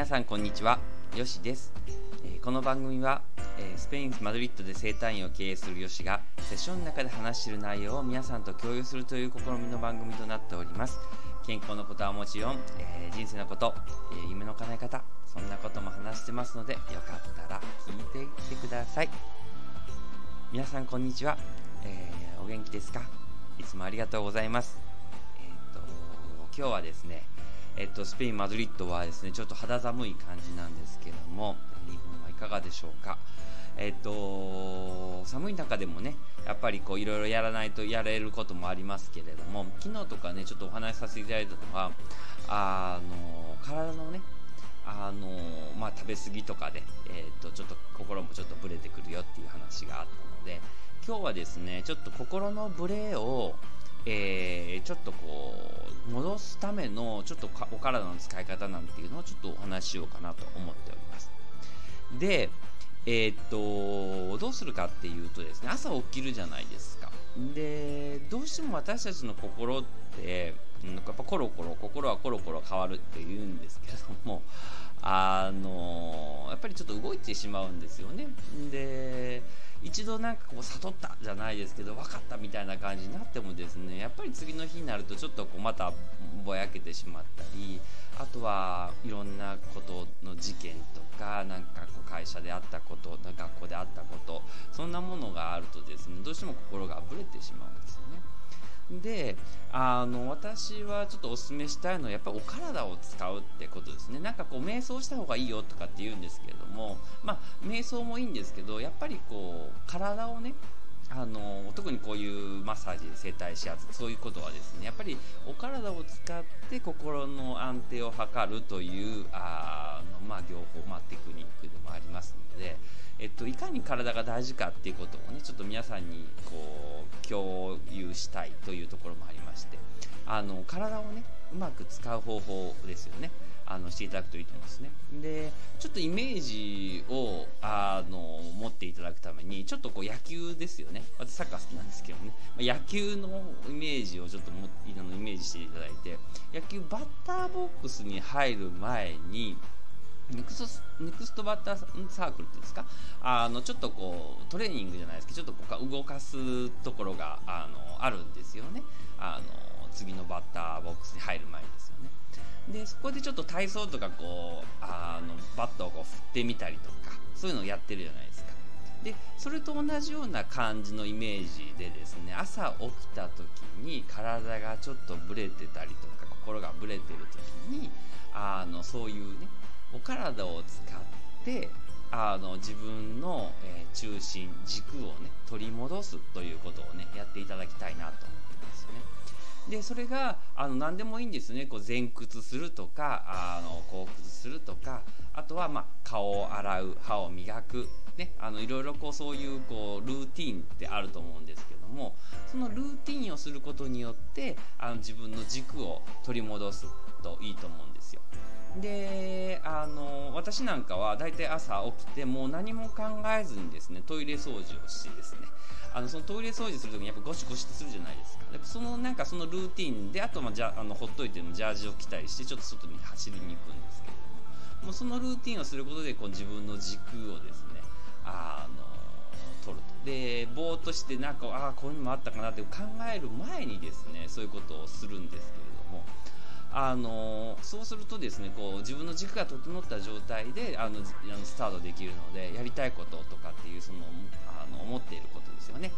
皆さんこんにちは。よしです、えーこの番組は、えースペインマドリッドで生態院を経営するよしがセッションの中で話している内容を皆さんと共有するという試みの番組となっております。健康のことはもちろん、えー人生のこと、え夢の叶え方そんなことも話してますのでよかったら聞いていってください。皆さんこんにちは、えお元気ですか？いつもありがとうございます。えっ、と今日はですねえっと、スペイン・マドリッドはですねちょっと肌寒い感じなんですけども日本はいかがでしょうか？えっと寒い中でもねやっぱりこういろいろやらないとやれることもありますけれども昨日とかねちょっとお話しさせていただいたのはあの体のねあのまあ、食べ過ぎとかで、えー、とちょっと心もちょっとブレてくるよっていう話があったので今日はですねちょっと心のブレを、えーちょっとこう戻すためのちょっとお体の使い方なんていうのをちょっとお話ししようかなと思っております。でえーっとどうするかっていうとですね朝起きるじゃないですか。でどうしても私たちの心ってうんやっぱコロコロ心はコロコロ変わるって言うんですけれどもあのやっぱりちょっと動いてしまうんですよねで一度なんかこう悟ったじゃないですけど分かったみたいな感じになってもですねやっぱり次の日になるとちょっとこうまたぼやけてしまったりあとはいろんなことの事件とかなんかこう会社であったこと学校であったことそんなものがあるとですねどうしても心がぶれてしまうんですよね。であの私はちょっとお勧めしたいのはやっぱりお体を使うってことですね。なんかこう瞑想した方がいいよとかって言うんですけれどもまあ瞑想もいいんですけどやっぱりこう体をねあの特にこういうマッサージ整体指圧そういうことはですねやっぱりお体を使って心の安定を図るというあまあ、業法、まあ、テクニックでもありますので、えっと、いかに体が大事かっていうことをねちょっと皆さんにこう共有したいというところもありましてあの体をねうまく使う方法ですよね。あのしていただくといいと思うんですね。でちょっとイメージをあの持っていただくためにちょっとこう野球ですよね。私サッカー好きなんですけどね。まあ野球のイメージをちょっともあのイメージしていただいて野球バッターボックスに入る前にネクストネクストバッターサークルっていうんですか？あのちょっとこうトレーニングじゃないですけどちょっとこう動かすところがあのあるんですよね。あの次のバッターボックスに入る前ですよね。でそこでちょっと体操とかこうあのバットをこう振ってみたりとかそういうのをやってるじゃないですか。でそれと同じような感じのイメージでですね朝起きた時に体がちょっとブレてたりとか心がブレてる時にあのそういうねお体を使ってあの自分の、えー中心軸をね取り戻すということをねやっていただきたいなと思ってますよね。でそれがあの何でもいいんですねこう前屈するとかあの後屈するあとは、まあ、顔を洗う歯を磨く、ね、あのいろいろこうそういうこうルーティンってあると思うんですけどもそのルーティンをすることによってあの自分の軸を取り戻すといいと思うんですよ。であの私なんかは大体朝起きてもう何も考えずにですねトイレ掃除をしてですねあのそのトイレ掃除する時にやっぱゴシゴシってするじゃないですかでそのなんかそのルーティンであとまあじゃあのほっといてもジャージを着たりしてちょっと外に走りに行くんですけどもうそのルーティンをすることでこう自分の軸をですねあの取ると。でぼーっとしてなんかああこういうのもあったかなって考える前にですねそういうことをするんですけれども。あのそうするとですねこう自分の軸が整った状態であのあのスタートできるのでやりたいこととかっていうそのあの思っていることですよね。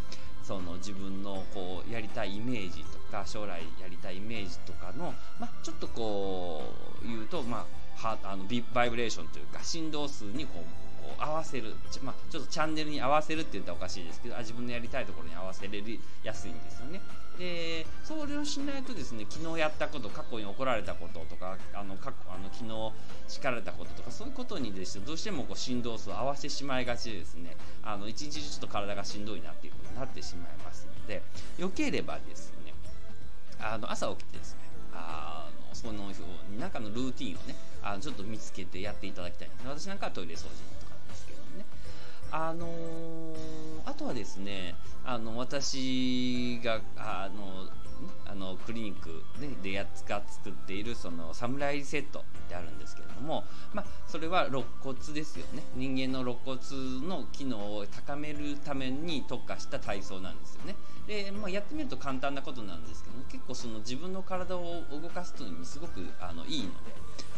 その自分のこうやりたいイメージとか将来やりたいイメージとかの、まあ、ちょっとこう言うと、まあ、はあのビバイブレーションというか振動数にこうこう合わせるち,、まあ、ちょっとチャンネルに合わせるって言ったらおかしいですけどあ自分のやりたいところに合わせれるやすいんですよね。でそれをしないとですね昨日やったこと過去に怒られたこととかあの過去あの昨日叱られたこととかそういうことにですねどうしてもこう振動数を合わせてしまいがちでですねあの一日中ちょっと体がしんどいなっていうことになってしまいますのでよければですねあの朝起きてですねその中のルーティンをねあのちょっと見つけてやっていただきたい。私なんかはトイレ掃除とかなんですけどね。あのーあとはですねあの私があのあのクリニックででやつが作っているそのサムライセットってあるんですけれども、まあ、それは肋骨ですよね。人間の肋骨の機能を高めるために特化した体操なんですよね。で、まあ、やってみると簡単なことなんですけど、結構その自分の体を動かすのにすごくあのいいので。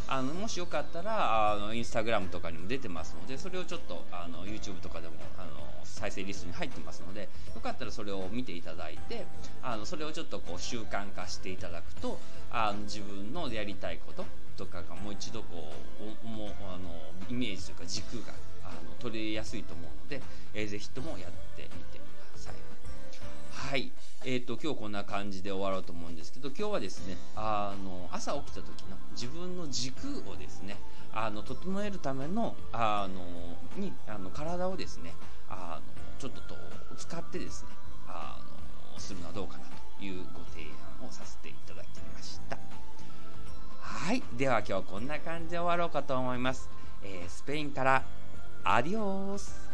あのもしよかったらあのインスタグラムとかにも出てますのでそれをちょっとあの YouTube とかでもあの再生リストに入ってますのでよかったらそれを見ていただいてあのそれをちょっとこう習慣化していただくとあの自分のやりたいこととかがもう一度こうもあのイメージというか軸があの取れやすいと思うので、えー、ぜひともやってみてください。えーと、今日こんな感じで終わろうと思うんですけど今日はですねあの朝起きた時の自分の軸をですねあの整えるためのあのにあの体をですねあのちょっとと使ってですねあのするのはどうかなというご提案をさせていただきました。はい。では今日はこんな感じで終わろうかと思います、えー、スペインからアディオース。